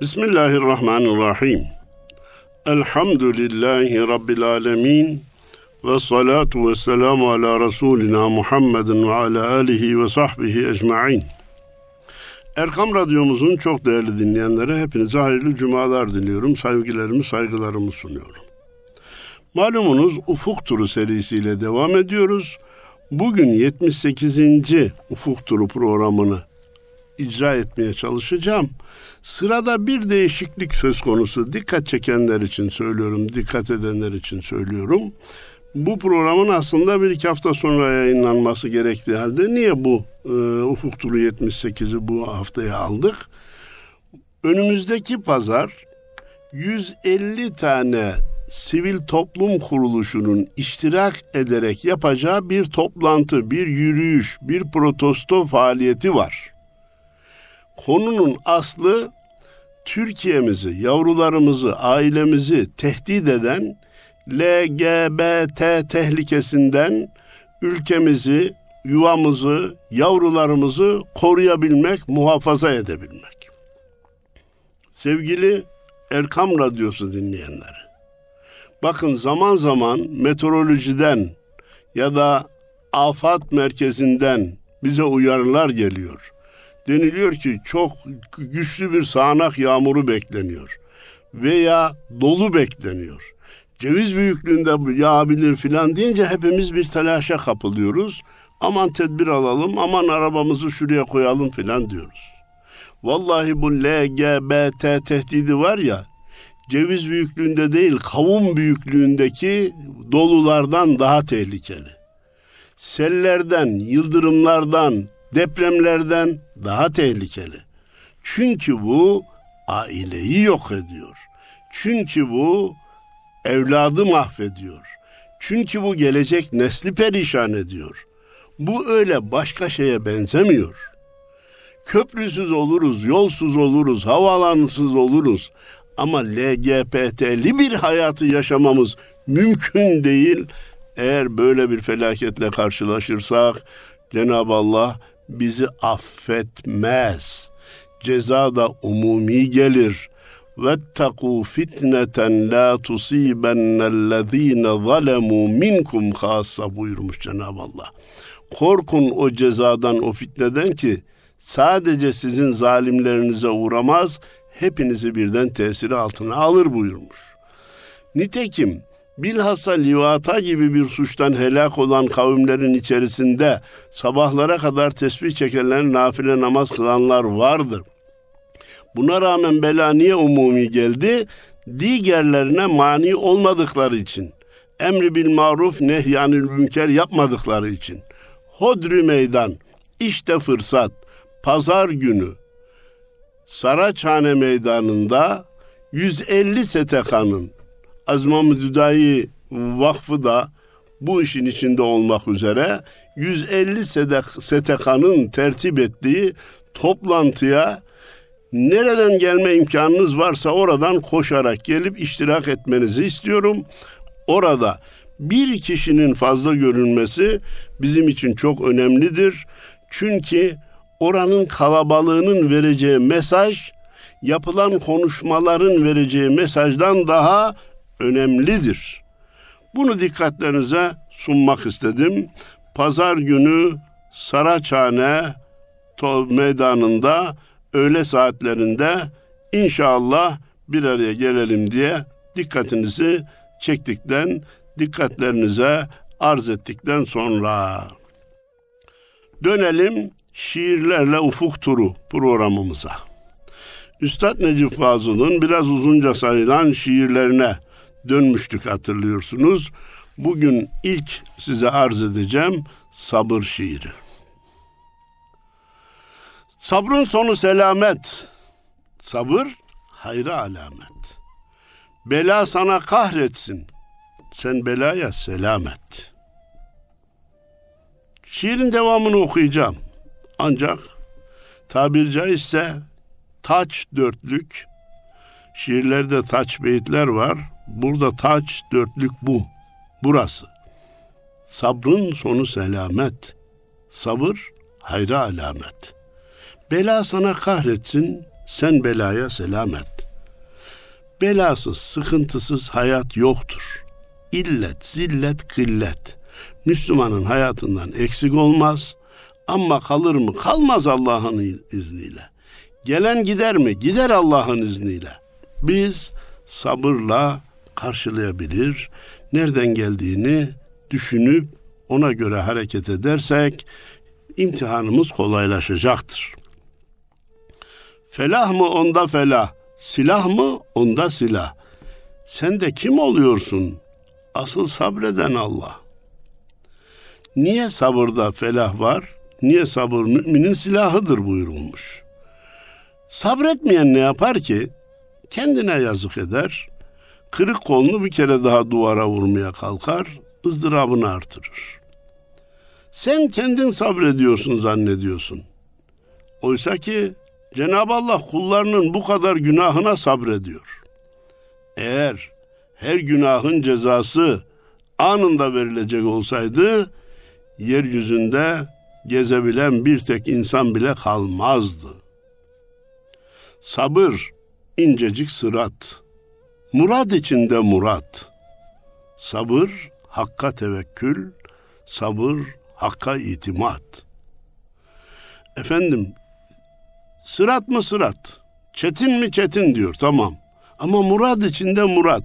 Bismillahirrahmanirrahim. Elhamdülillahi Rabbil alemin. Ve salatu ve selamu ala Resulina Muhammedin ve ala alihi ve sahbihi ecma'in. Erkam Radyomuzun çok değerli dinleyenlere hepinize hayırlı cumalar diliyorum. Sevgilerimi, saygılarımı sunuyorum. Malumunuz Ufuk Turu serisiyle devam ediyoruz. Bugün 78. Ufuk Turu programını icra etmeye çalışacağım. Sırada bir değişiklik söz konusu. Dikkat çekenler için söylüyorum, dikkat edenler için söylüyorum. Bu programın aslında bir iki hafta sonra yayınlanması gerektiği halde niye bu e, Ufuk Turu 78'i bu haftaya aldık? Önümüzdeki pazar 150 tane sivil toplum kuruluşunun iştirak ederek yapacağı bir toplantı, bir yürüyüş, bir protesto faaliyeti var. Konunun aslı Türkiye'mizi, yavrularımızı, ailemizi tehdit eden LGBT tehlikesinden ülkemizi, yuvamızı, yavrularımızı koruyabilmek, muhafaza edebilmek. Sevgili Erkam Radyosu dinleyenleri, bakın zaman zaman meteorolojiden ya da afat merkezinden bize uyarılar geliyor. Deniliyor ki çok güçlü bir sağanak yağmuru bekleniyor veya dolu bekleniyor ceviz büyüklüğünde yağabilir filan deyince hepimiz bir telaşa kapılıyoruz. Aman tedbir alalım, aman arabamızı şuraya koyalım filan diyoruz. Vallahi bu LGBT tehdidi var ya, ceviz büyüklüğünde değil, kavun büyüklüğündeki dolulardan daha tehlikeli. Sellerden, yıldırımlardan, depremlerden daha tehlikeli. Çünkü bu aileyi yok ediyor. Çünkü bu evladı mahvediyor. Çünkü bu gelecek nesli perişan ediyor. Bu öyle başka şeye benzemiyor. Köprüsüz oluruz, yolsuz oluruz, havalansız oluruz. Ama LGBT'li bir hayatı yaşamamız mümkün değil. Eğer böyle bir felaketle karşılaşırsak Cenab-ı Allah bizi affetmez. Ceza da umumi gelir. وَاتَّقُوا فِتْنَةً لَا تُصِيبَنَّ الَّذ۪ينَ ظَلَمُوا مِنْكُمْ خَاصَ buyurmuş Cenab-ı Allah. Korkun o cezadan, o fitneden ki sadece sizin zalimlerinize uğramaz, hepinizi birden tesiri altına alır buyurmuş. Nitekim bilhassa livata gibi bir suçtan helak olan kavimlerin içerisinde sabahlara kadar tesbih çekenler, nafile namaz kılanlar vardır.'' Buna rağmen bela niye umumi geldi? Diğerlerine mani olmadıkları için. Emri bil maruf nehyanil münker yapmadıkları için. Hodri meydan, işte fırsat, pazar günü Saraçhane meydanında 150 STK'nın Azmam Düdayi Vakfı da bu işin içinde olmak üzere 150 STK'nın tertip ettiği toplantıya Nereden gelme imkanınız varsa oradan koşarak gelip iştirak etmenizi istiyorum. Orada bir kişinin fazla görünmesi bizim için çok önemlidir. Çünkü oranın kalabalığının vereceği mesaj yapılan konuşmaların vereceği mesajdan daha önemlidir. Bunu dikkatlerinize sunmak istedim. Pazar günü Saraçhane meydanında öğle saatlerinde inşallah bir araya gelelim diye dikkatinizi çektikten, dikkatlerinize arz ettikten sonra dönelim şiirlerle ufuk turu programımıza. Üstad Necip Fazıl'ın biraz uzunca sayılan şiirlerine dönmüştük hatırlıyorsunuz. Bugün ilk size arz edeceğim sabır şiiri. Sabrın sonu selamet. Sabır hayra alamet. Bela sana kahretsin. Sen belaya selamet. Şiirin devamını okuyacağım. Ancak tabir caizse taç dörtlük şiirlerde taç beyitler var. Burada taç dörtlük bu. Burası. Sabrın sonu selamet. Sabır hayra alamet.'' Bela sana kahretsin, Sen belaya selamet. Belasız, sıkıntısız hayat yoktur. İllet, zillet, kıllet. Müslümanın hayatından eksik olmaz. Ama kalır mı? Kalmaz Allah'ın izniyle. Gelen gider mi? Gider Allah'ın izniyle. Biz sabırla karşılayabilir, nereden geldiğini düşünüp ona göre hareket edersek imtihanımız kolaylaşacaktır. Felah mı onda felah, silah mı onda silah. Sen de kim oluyorsun? Asıl sabreden Allah. Niye sabırda felah var? Niye sabır müminin silahıdır buyurulmuş. Sabretmeyen ne yapar ki? Kendine yazık eder. Kırık kolunu bir kere daha duvara vurmaya kalkar, ızdırabını artırır. Sen kendin sabrediyorsun zannediyorsun. Oysa ki Cenab-ı Allah kullarının bu kadar günahına sabrediyor. Eğer her günahın cezası anında verilecek olsaydı yeryüzünde gezebilen bir tek insan bile kalmazdı. Sabır, incecik sırat. Murad içinde murat. Sabır, hakka tevekkül. Sabır, hakka itimat. Efendim, sırat mı sırat? Çetin mi çetin diyor, tamam. Ama murad içinde murat.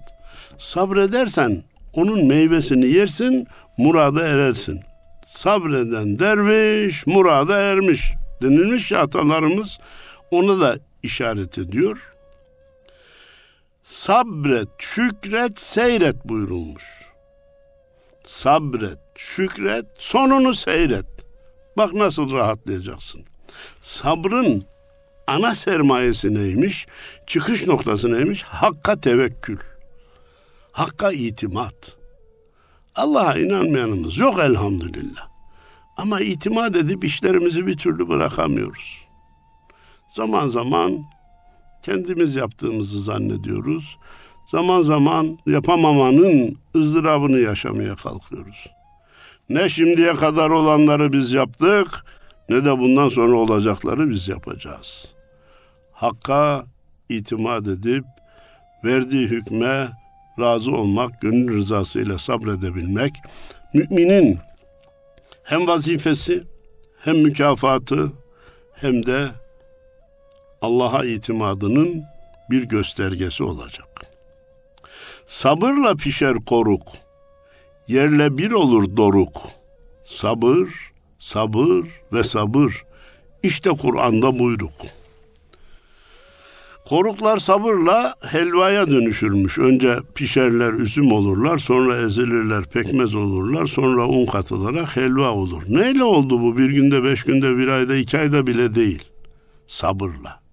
Sabredersen onun meyvesini yersin, murada erersin. Sabreden derviş murada ermiş denilmiş ya atalarımız ona da işaret ediyor. Sabret, şükret, seyret buyurulmuş. Sabret, şükret, sonunu seyret. Bak nasıl rahatlayacaksın. Sabrın ana sermayesi neymiş? Çıkış noktası neymiş? Hakka tevekkül. Hakka itimat. Allah'a inanmayanımız yok elhamdülillah. Ama itimat edip işlerimizi bir türlü bırakamıyoruz. Zaman zaman kendimiz yaptığımızı zannediyoruz. Zaman zaman yapamamanın ızdırabını yaşamaya kalkıyoruz. Ne şimdiye kadar olanları biz yaptık ne de bundan sonra olacakları biz yapacağız. Hakka itimat edip verdiği hükme razı olmak, gönül rızasıyla sabredebilmek müminin hem vazifesi hem mükafatı hem de Allah'a itimadının bir göstergesi olacak. Sabırla pişer koruk, yerle bir olur doruk. Sabır, sabır ve sabır. İşte Kur'an'da buyruk. Koruklar sabırla helvaya dönüşürmüş. Önce pişerler, üzüm olurlar, sonra ezilirler, pekmez olurlar, sonra un katılarak helva olur. Neyle oldu bu? Bir günde, beş günde, bir ayda, iki ayda bile değil. Sabırla.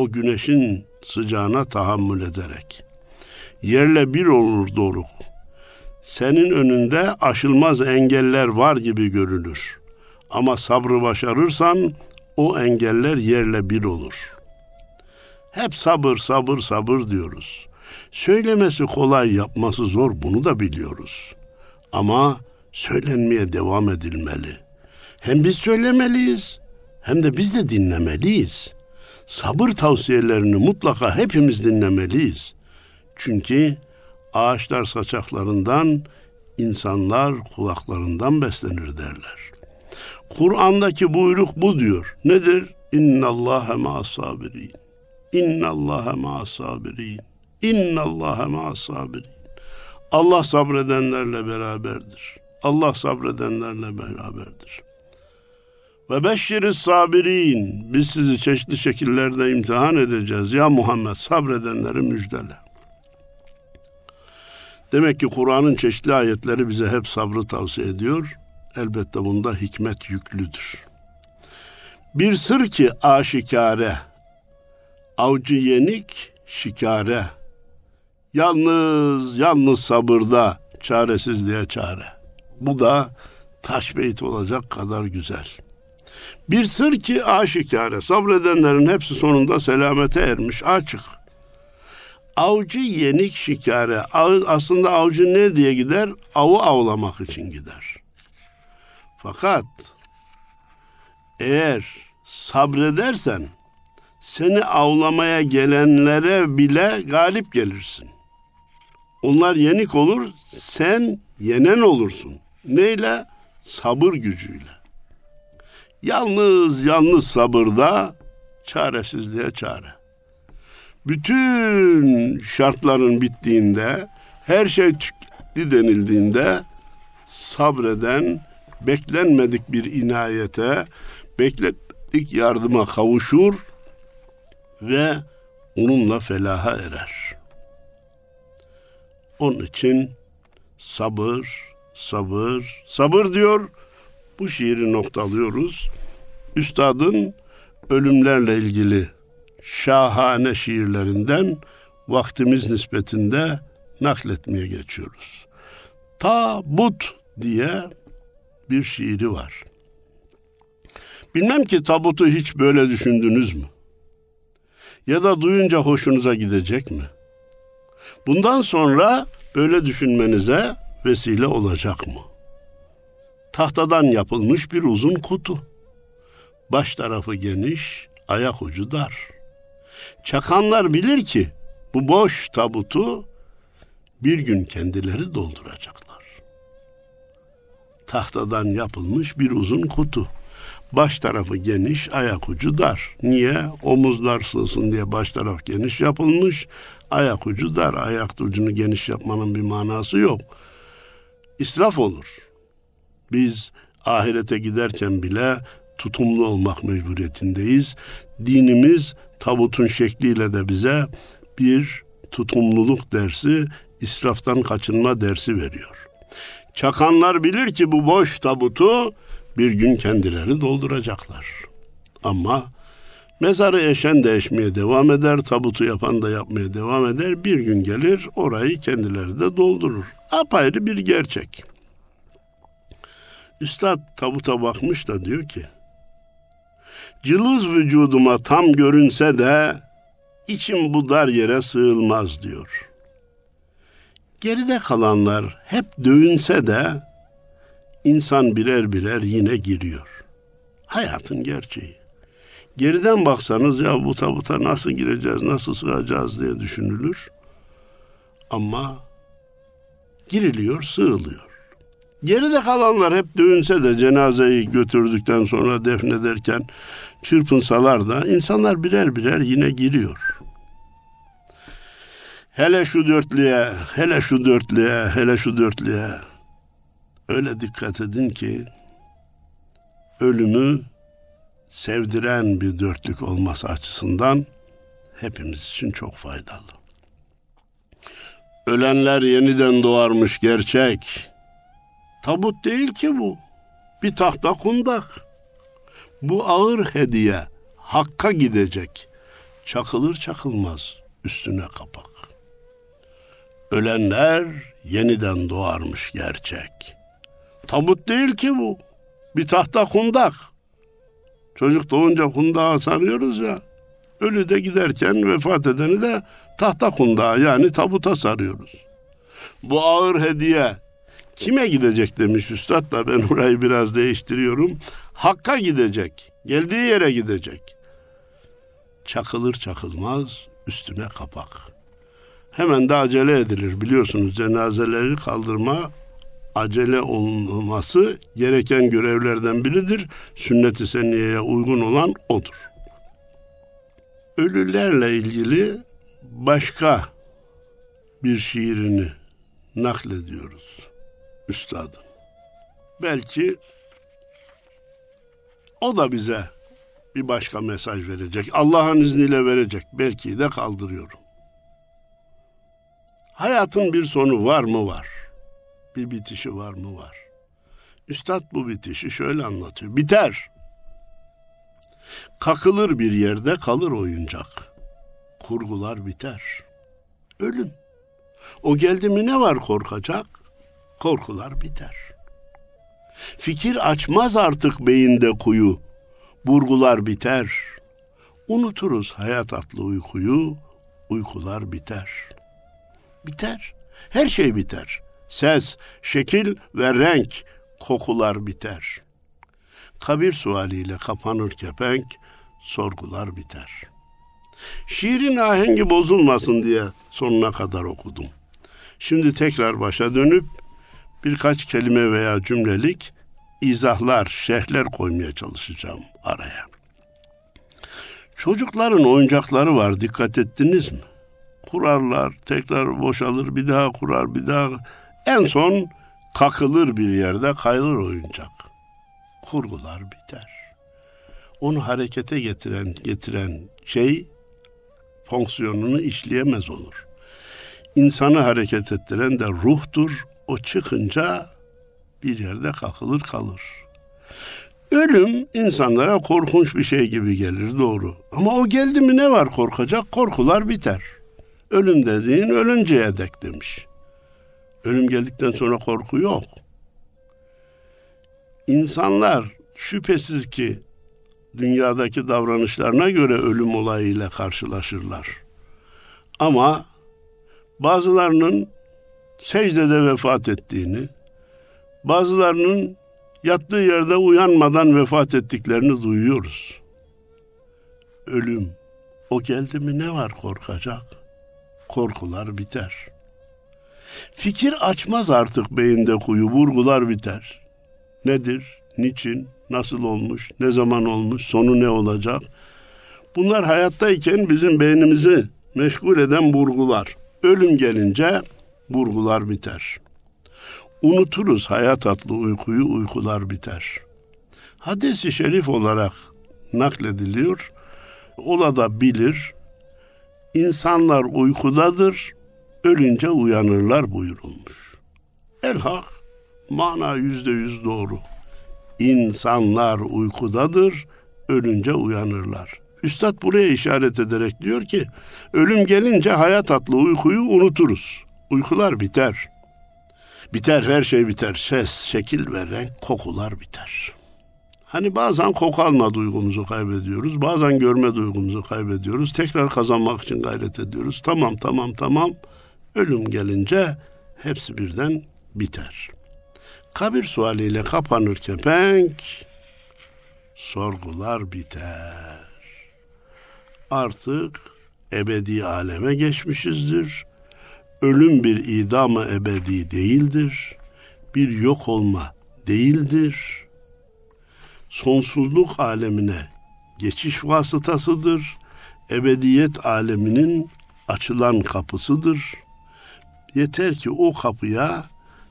O güneşin sıcağına tahammül ederek. Yerle bir olur doruk. Senin önünde aşılmaz engeller var gibi görünür. Ama sabrı başarırsan o engeller yerle bir olur.'' Hep sabır, sabır, sabır diyoruz. Söylemesi kolay, yapması zor bunu da biliyoruz. Ama söylenmeye devam edilmeli. Hem biz söylemeliyiz hem de biz de dinlemeliyiz. Sabır tavsiyelerini mutlaka hepimiz dinlemeliyiz. Çünkü ağaçlar saçaklarından, insanlar kulaklarından beslenir derler. Kur'an'daki buyruk bu diyor. Nedir? İnna Allahe ma'as sabirin. İnna Allaha ma'as sabirin. İnna Allaha ma'as sabirin. Allah sabredenlerle beraberdir. Allah sabredenlerle beraberdir. Ve beşşiriz sabirin. Biz sizi çeşitli şekillerde imtihan edeceğiz. Ya Muhammed sabredenleri müjdele. Demek ki Kur'an'ın çeşitli ayetleri bize hep sabrı tavsiye ediyor. Elbette bunda hikmet yüklüdür. Bir sır ki aşikare, avcı yenik şikare. Yalnız, yalnız sabırda çaresizliğe çare. Bu da taş beyt olacak kadar güzel. Bir sır ki aşikare, sabredenlerin hepsi sonunda selamete ermiş, açık. Avcı yenik şikare, aslında avcı ne diye gider? Avı avlamak için gider. Fakat eğer sabredersen, seni avlamaya gelenlere bile galip gelirsin. Onlar yenik olur, sen yenen olursun. Neyle? Sabır gücüyle. Yalnız yalnız sabırda çaresizliğe çare. Bütün şartların bittiğinde, her şey tüketti denildiğinde sabreden, beklenmedik bir inayete, bekledik yardıma kavuşur ve onunla felaha erer. Onun için sabır, sabır, sabır diyor. Bu şiiri noktalıyoruz. Üstadın ölümlerle ilgili şahane şiirlerinden vaktimiz nispetinde nakletmeye geçiyoruz. Tabut diye bir şiiri var. Bilmem ki tabutu hiç böyle düşündünüz mü? Ya da duyunca hoşunuza gidecek mi? Bundan sonra böyle düşünmenize vesile olacak mı? Tahtadan yapılmış bir uzun kutu. Baş tarafı geniş, ayak ucu dar. Çakanlar bilir ki bu boş tabutu bir gün kendileri dolduracaklar. Tahtadan yapılmış bir uzun kutu. Baş tarafı geniş, ayak ucu dar. Niye? Omuzlar sığsın diye baş taraf geniş yapılmış, ayak ucu dar. Ayak ucunu geniş yapmanın bir manası yok. İsraf olur. Biz ahirete giderken bile tutumlu olmak mecburiyetindeyiz. Dinimiz tabutun şekliyle de bize bir tutumluluk dersi, israftan kaçınma dersi veriyor. Çakanlar bilir ki bu boş tabutu bir gün kendileri dolduracaklar. Ama mezarı eşen de eşmeye devam eder, tabutu yapan da yapmaya devam eder. Bir gün gelir orayı kendileri de doldurur. Apayrı bir gerçek. Üstad tabuta bakmış da diyor ki, Cılız vücuduma tam görünse de içim bu dar yere sığılmaz diyor. Geride kalanlar hep dövünse de insan birer birer yine giriyor. Hayatın gerçeği. Geriden baksanız ya bu tabuta nasıl gireceğiz, nasıl sığacağız diye düşünülür. Ama giriliyor, sığılıyor. Geride kalanlar hep dövünse de cenazeyi götürdükten sonra defnederken çırpınsalar da insanlar birer birer yine giriyor. Hele şu dörtlüye, hele şu dörtlüye, hele şu dörtlüye öyle dikkat edin ki ölümü sevdiren bir dörtlük olması açısından hepimiz için çok faydalı. Ölenler yeniden doğarmış gerçek. Tabut değil ki bu. Bir tahta kundak. Bu ağır hediye hakka gidecek. Çakılır çakılmaz üstüne kapak. Ölenler yeniden doğarmış gerçek. Tabut değil ki bu. Bir tahta kundak. Çocuk doğunca kundağa sarıyoruz ya. Ölü de giderken vefat edeni de tahta kundağa yani tabuta sarıyoruz. Bu ağır hediye kime gidecek demiş üstad da ben orayı biraz değiştiriyorum. Hakka gidecek. Geldiği yere gidecek. Çakılır çakılmaz üstüne kapak. Hemen de acele edilir biliyorsunuz cenazeleri kaldırma acele olması gereken görevlerden biridir. Sünnet-i seniyeye uygun olan odur. Ölülerle ilgili başka bir şiirini naklediyoruz üstadın. Belki o da bize bir başka mesaj verecek. Allah'ın izniyle verecek. Belki de kaldırıyorum. Hayatın bir sonu var mı? Var. Bir bitişi var mı? Var. Üstad bu bitişi şöyle anlatıyor. Biter. Kakılır bir yerde kalır oyuncak. Kurgular biter. Ölüm. O geldi mi ne var korkacak? Korkular biter. Fikir açmaz artık beyinde kuyu. Burgular biter. Unuturuz hayat atlı uykuyu. Uykular biter. Biter. Her şey biter. Ses, şekil ve renk, kokular biter. Kabir sualiyle kapanır kepenk, sorgular biter. Şiirin ahengi bozulmasın diye sonuna kadar okudum. Şimdi tekrar başa dönüp birkaç kelime veya cümlelik izahlar, şerhler koymaya çalışacağım araya. Çocukların oyuncakları var dikkat ettiniz mi? Kurarlar, tekrar boşalır, bir daha kurar, bir daha. En son kakılır bir yerde kayılır oyuncak. Kurgular biter. Onu harekete getiren getiren şey fonksiyonunu işleyemez olur. İnsanı hareket ettiren de ruhtur. O çıkınca bir yerde kakılır kalır. Ölüm insanlara korkunç bir şey gibi gelir doğru. Ama o geldi mi ne var korkacak? Korkular biter. Ölüm dediğin ölünceye dek demiş. Ölüm geldikten sonra korku yok. İnsanlar şüphesiz ki dünyadaki davranışlarına göre ölüm olayıyla karşılaşırlar. Ama bazılarının secdede vefat ettiğini, bazılarının yattığı yerde uyanmadan vefat ettiklerini duyuyoruz. Ölüm, o geldi mi ne var korkacak? Korkular biter. Fikir açmaz artık beyinde kuyu, vurgular biter. Nedir, niçin, nasıl olmuş, ne zaman olmuş, sonu ne olacak? Bunlar hayattayken bizim beynimizi meşgul eden vurgular. Ölüm gelince vurgular biter. Unuturuz hayat atlı uykuyu, uykular biter. Hadis-i şerif olarak naklediliyor. Ola da bilir. İnsanlar uykudadır, ölünce uyanırlar buyurulmuş. Elhak, mana yüzde yüz doğru. İnsanlar uykudadır, ölünce uyanırlar. Üstad buraya işaret ederek diyor ki, ölüm gelince hayat atlı uykuyu unuturuz. Uykular biter. Biter her şey biter. Ses, şekil ve renk, kokular biter. Hani bazen koku alma duygumuzu kaybediyoruz. Bazen görme duygumuzu kaybediyoruz. Tekrar kazanmak için gayret ediyoruz. Tamam tamam tamam. Ölüm gelince hepsi birden biter. Kabir sualiyle kapanır kepenk. Sorgular biter. Artık ebedi aleme geçmişizdir ölüm bir idamı ebedi değildir. Bir yok olma değildir. Sonsuzluk alemine geçiş vasıtasıdır. Ebediyet aleminin açılan kapısıdır. Yeter ki o kapıya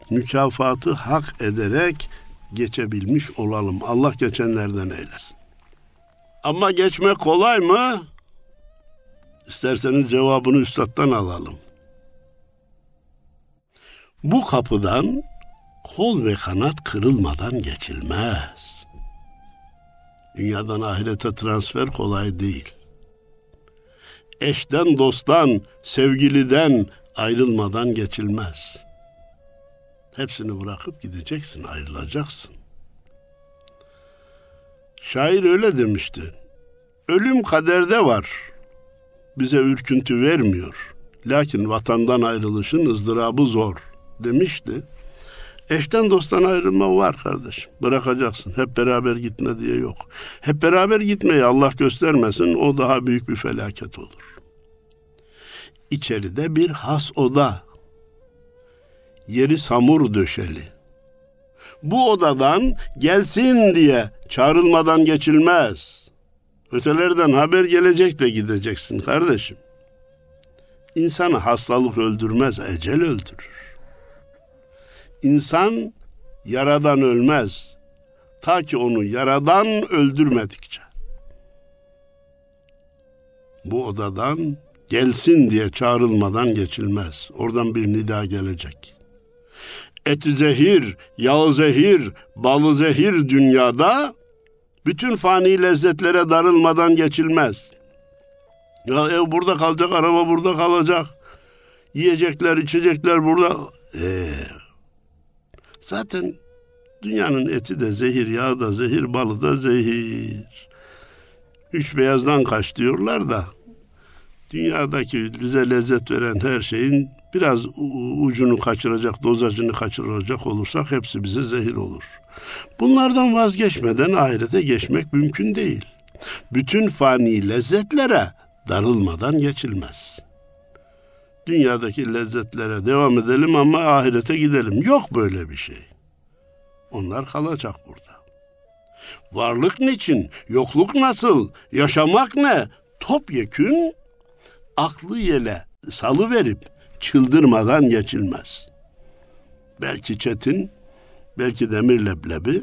mükafatı hak ederek geçebilmiş olalım. Allah geçenlerden eylesin. Ama geçmek kolay mı? İsterseniz cevabını üstattan alalım. Bu kapıdan kol ve kanat kırılmadan geçilmez. Dünyadan ahirete transfer kolay değil. Eşten, dosttan, sevgiliden ayrılmadan geçilmez. Hepsini bırakıp gideceksin, ayrılacaksın. Şair öyle demişti. Ölüm kaderde var. Bize ürküntü vermiyor. Lakin vatandan ayrılışın ızdırabı zor demişti. Eşten dosttan ayrılma var kardeşim. Bırakacaksın. Hep beraber gitme diye yok. Hep beraber gitmeyi Allah göstermesin. O daha büyük bir felaket olur. İçeride bir has oda. Yeri samur döşeli. Bu odadan gelsin diye çağrılmadan geçilmez. Ötelerden haber gelecek de gideceksin kardeşim. İnsanı hastalık öldürmez, ecel öldürür. İnsan yaradan ölmez. Ta ki onu yaradan öldürmedikçe. Bu odadan gelsin diye çağrılmadan geçilmez. Oradan bir nida gelecek. Eti zehir, yağı zehir, balı zehir dünyada bütün fani lezzetlere darılmadan geçilmez. Ya ev burada kalacak, araba burada kalacak. Yiyecekler, içecekler burada. Ee, Zaten dünyanın eti de zehir, yağı da zehir, balı da zehir. Üç beyazdan kaç diyorlar da dünyadaki bize lezzet veren her şeyin biraz ucunu kaçıracak, dozajını kaçıracak olursak hepsi bize zehir olur. Bunlardan vazgeçmeden ahirete geçmek mümkün değil. Bütün fani lezzetlere darılmadan geçilmez. Dünyadaki lezzetlere devam edelim ama ahirete gidelim. Yok böyle bir şey. Onlar kalacak burada. Varlık niçin? Yokluk nasıl? Yaşamak ne? Topyekün aklı yele salı verip çıldırmadan geçilmez. Belki çetin, belki demir leblebi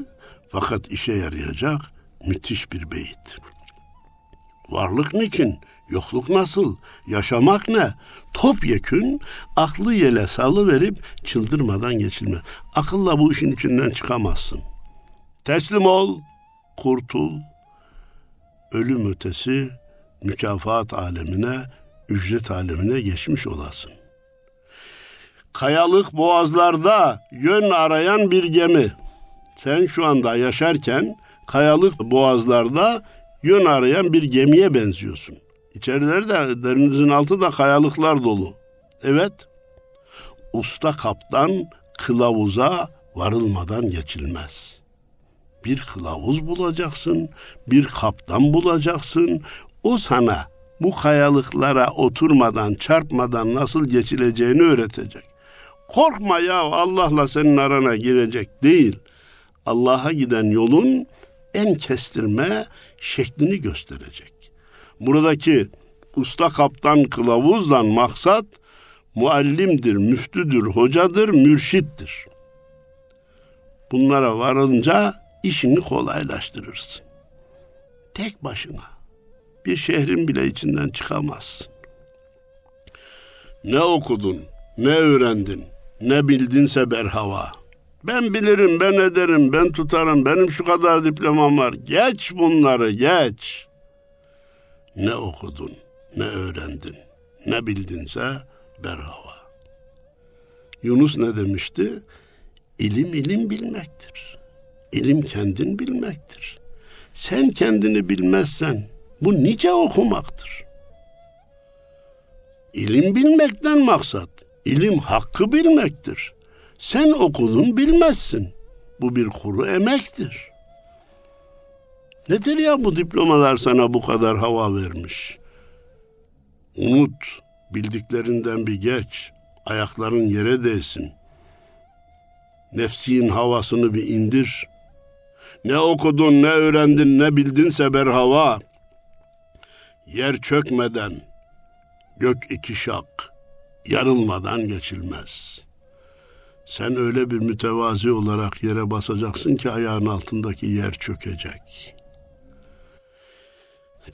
fakat işe yarayacak müthiş bir beyit. Varlık niçin? Yokluk nasıl? Yaşamak ne? Topyekün aklı yele salı verip çıldırmadan geçilme. Akılla bu işin içinden çıkamazsın. Teslim ol, kurtul. Ölüm ötesi mükafat alemine, ücret alemine geçmiş olasın. Kayalık boğazlarda yön arayan bir gemi. Sen şu anda yaşarken kayalık boğazlarda yön arayan bir gemiye benziyorsun. İçerilerde derinizin altı da kayalıklar dolu. Evet. Usta kaptan kılavuza varılmadan geçilmez. Bir kılavuz bulacaksın, bir kaptan bulacaksın. O sana bu kayalıklara oturmadan, çarpmadan nasıl geçileceğini öğretecek. Korkma ya Allah'la senin arana girecek değil. Allah'a giden yolun en kestirme şeklini gösterecek. Buradaki usta kaptan kılavuzdan maksat muallimdir, müftüdür, hocadır, mürşittir. Bunlara varınca işini kolaylaştırırsın. Tek başına bir şehrin bile içinden çıkamazsın. Ne okudun, ne öğrendin, ne bildinse berhava. Ben bilirim, ben ederim, ben tutarım, benim şu kadar diplomam var. Geç bunları, geç. Ne okudun, ne öğrendin, ne bildinse berhava. Yunus ne demişti? İlim ilim bilmektir. İlim kendin bilmektir. Sen kendini bilmezsen bu nice okumaktır. İlim bilmekten maksat, ilim hakkı bilmektir. Sen okudun bilmezsin. Bu bir kuru emektir. Nedir ya bu diplomalar sana bu kadar hava vermiş? Unut, bildiklerinden bir geç, ayakların yere değsin. Nefsin havasını bir indir. Ne okudun, ne öğrendin, ne bildinse berhava. Yer çökmeden, gök iki şak, yarılmadan geçilmez. Sen öyle bir mütevazi olarak yere basacaksın ki ayağın altındaki yer çökecek.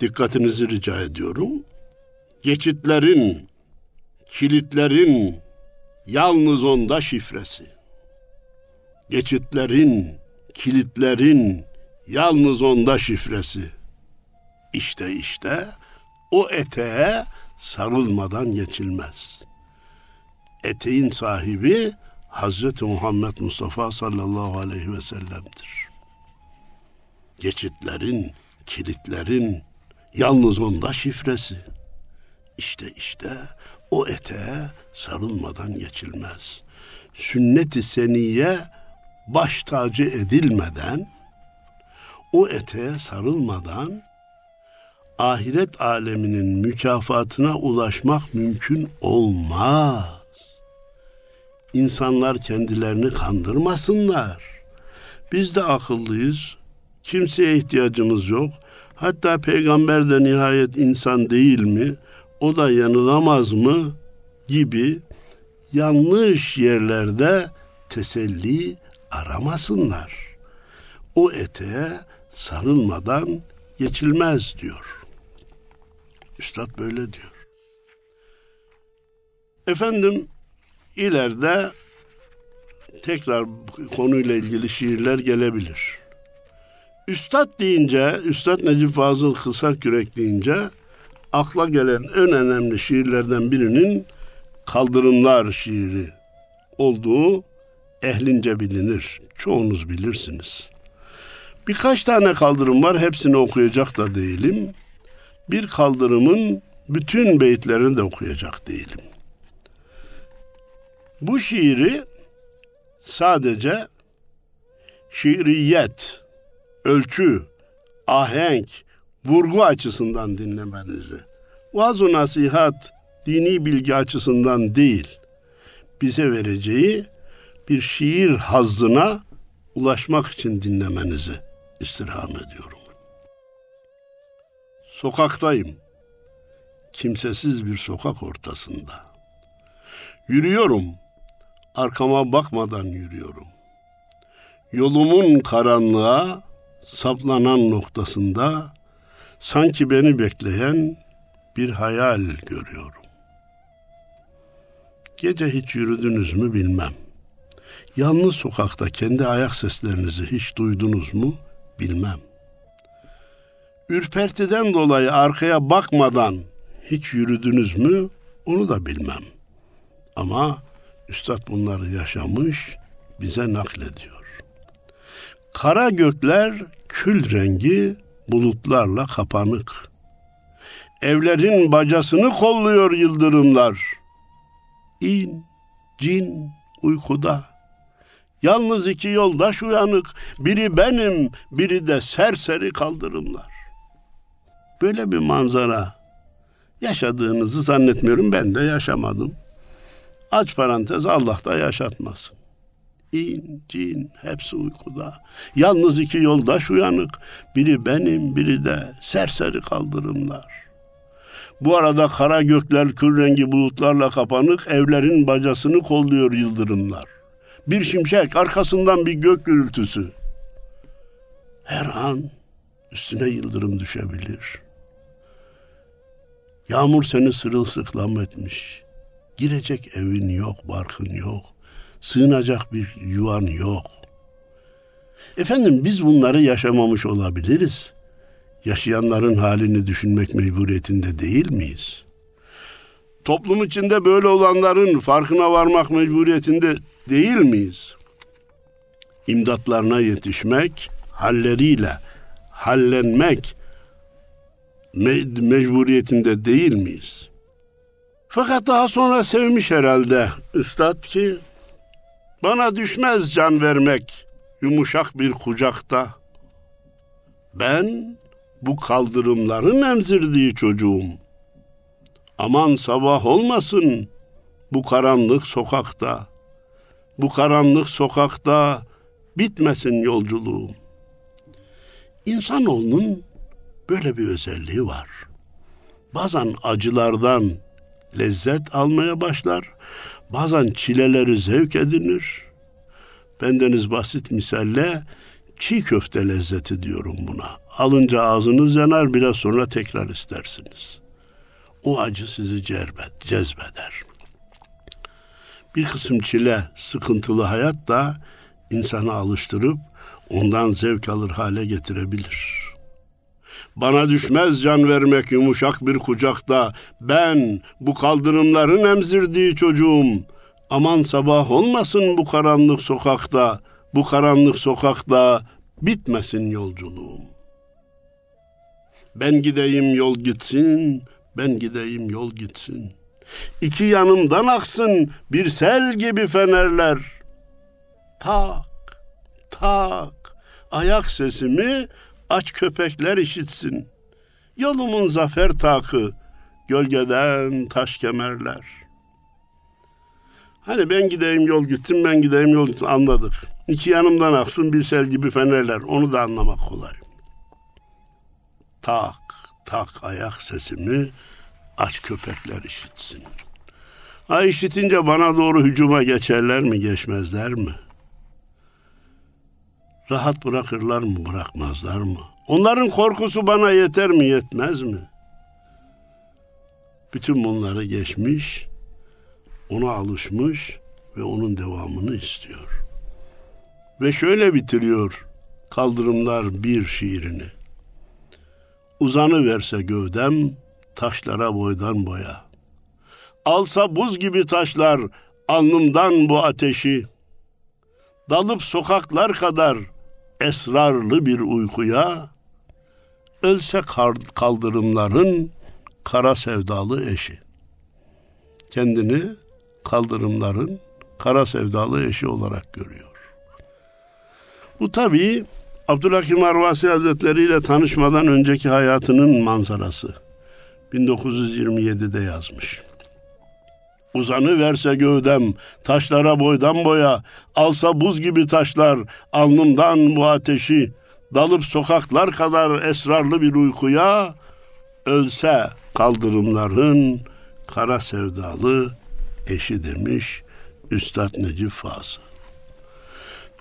Dikkatinizi rica ediyorum. Geçitlerin, kilitlerin yalnız onda şifresi. Geçitlerin, kilitlerin yalnız onda şifresi. İşte işte o eteğe sarılmadan geçilmez. Eteğin sahibi Hazreti Muhammed Mustafa sallallahu aleyhi ve sellem'dir. Geçitlerin, kilitlerin yalnız onda şifresi. İşte işte o eteğe sarılmadan geçilmez. Sünnet-i seniye baş tacı edilmeden, o eteğe sarılmadan ahiret aleminin mükafatına ulaşmak mümkün olmaz. İnsanlar kendilerini kandırmasınlar. Biz de akıllıyız. Kimseye ihtiyacımız yok. Hatta peygamber de nihayet insan değil mi? O da yanılamaz mı? Gibi yanlış yerlerde teselli aramasınlar. O eteğe sarılmadan geçilmez diyor. Üstad böyle diyor. Efendim ileride tekrar konuyla ilgili şiirler gelebilir. Üstad deyince, Üstad Necip Fazıl Kısak Yürek deyince akla gelen en önemli şiirlerden birinin Kaldırımlar şiiri olduğu ehlince bilinir. Çoğunuz bilirsiniz. Birkaç tane kaldırım var. Hepsini okuyacak da değilim. Bir kaldırımın bütün beyitlerini de okuyacak değilim. Bu şiiri sadece şiiriyet, ölçü, ahenk, vurgu açısından dinlemenizi vaaz nasihat dini bilgi açısından değil, bize vereceği bir şiir hazzına ulaşmak için dinlemenizi istirham ediyorum. Sokaktayım. Kimsesiz bir sokak ortasında. Yürüyorum. Arkama bakmadan yürüyorum. Yolumun karanlığa saplanan noktasında sanki beni bekleyen bir hayal görüyorum. Gece hiç yürüdünüz mü bilmem. Yalnız sokakta kendi ayak seslerinizi hiç duydunuz mu bilmem. Ürpertiden dolayı arkaya bakmadan hiç yürüdünüz mü onu da bilmem. Ama üstad bunları yaşamış, bize naklediyor. Kara gökler kül rengi bulutlarla kapanık. Evlerin bacasını kolluyor yıldırımlar. İn, cin uykuda. Yalnız iki yoldaş uyanık. Biri benim, biri de serseri kaldırımlar. Böyle bir manzara yaşadığınızı zannetmiyorum. Ben de yaşamadım. Aç parantez Allah da yaşatmasın. İn, cin hepsi uykuda. Yalnız iki yoldaş uyanık. Biri benim, biri de serseri kaldırımlar. Bu arada kara gökler kül rengi bulutlarla kapanık, evlerin bacasını kolluyor yıldırımlar. Bir şimşek, arkasından bir gök gürültüsü. Her an üstüne yıldırım düşebilir. Yağmur seni sırılsıklam etmiş. Girecek evin yok, barkın yok. Sığınacak bir yuvan yok. Efendim biz bunları yaşamamış olabiliriz. Yaşayanların halini düşünmek mecburiyetinde değil miyiz? Toplum içinde böyle olanların farkına varmak mecburiyetinde değil miyiz? İmdatlarına yetişmek, halleriyle hallenmek me- mecburiyetinde değil miyiz? Fakat daha sonra sevmiş herhalde üstad ki bana düşmez can vermek yumuşak bir kucakta. Ben bu kaldırımların emzirdiği çocuğum. Aman sabah olmasın bu karanlık sokakta. Bu karanlık sokakta bitmesin yolculuğum. İnsanoğlunun böyle bir özelliği var. Bazen acılardan lezzet almaya başlar, bazen çileleri zevk edinir. Bendeniz basit misalle çiğ köfte lezzeti diyorum buna. Alınca ağzınız yanar biraz sonra tekrar istersiniz. O acı sizi cerbet, cezbeder. Bir kısım çile, sıkıntılı hayat da insanı alıştırıp ondan zevk alır hale getirebilir. Bana düşmez can vermek yumuşak bir kucakta. Ben bu kaldırımların emzirdiği çocuğum. Aman sabah olmasın bu karanlık sokakta. Bu karanlık sokakta bitmesin yolculuğum. Ben gideyim yol gitsin, ben gideyim yol gitsin. İki yanımdan aksın bir sel gibi fenerler. Tak, tak, ayak sesimi aç köpekler işitsin. Yolumun zafer takı, gölgeden taş kemerler. Hani ben gideyim yol gittim, ben gideyim yol gittim anladık. İki yanımdan aksın bir sel gibi fenerler. Onu da anlamak kolay. Tak tak ayak sesimi aç köpekler işitsin. Ha işitince bana doğru hücuma geçerler mi geçmezler mi? Rahat bırakırlar mı bırakmazlar mı? Onların korkusu bana yeter mi yetmez mi? Bütün bunları geçmiş, ona alışmış ve onun devamını istiyor. Ve şöyle bitiriyor kaldırımlar bir şiirini. Uzanı verse gövdem taşlara boydan boya. Alsa buz gibi taşlar alnımdan bu ateşi. Dalıp sokaklar kadar esrarlı bir uykuya, ölse kaldırımların kara sevdalı eşi. Kendini kaldırımların kara sevdalı eşi olarak görüyor. Bu tabii Abdülhakim Arvasi Hazretleri ile tanışmadan önceki hayatının manzarası. 1927'de yazmış. Uzanı verse gövdem, taşlara boydan boya, alsa buz gibi taşlar, alnımdan bu ateşi, dalıp sokaklar kadar esrarlı bir uykuya, ölse kaldırımların kara sevdalı eşi demiş Üstad Necip Fazıl.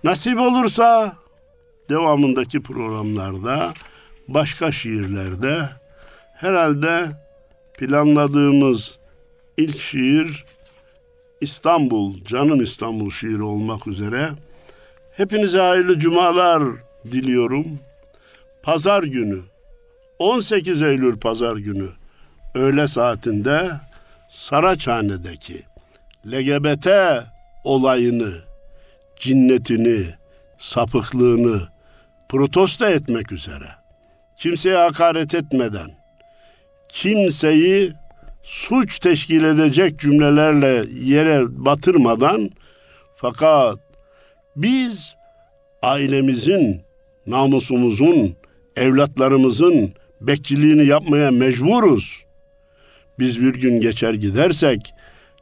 Nasip olursa devamındaki programlarda başka şiirlerde herhalde planladığımız ilk şiir İstanbul, Canım İstanbul şiiri olmak üzere. Hepinize hayırlı cumalar diliyorum. Pazar günü 18 Eylül pazar günü öğle saatinde Saraçhane'deki LGBT olayını, cinnetini, sapıklığını protesto etmek üzere kimseye hakaret etmeden kimseyi suç teşkil edecek cümlelerle yere batırmadan fakat biz ailemizin, namusumuzun, evlatlarımızın bekçiliğini yapmaya mecburuz. Biz bir gün geçer gidersek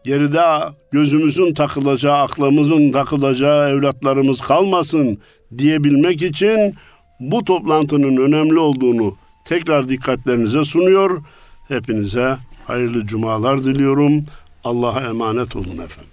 geride gözümüzün takılacağı, aklımızın takılacağı evlatlarımız kalmasın diyebilmek için bu toplantının önemli olduğunu tekrar dikkatlerinize sunuyor. Hepinize hayırlı cumalar diliyorum. Allah'a emanet olun efendim.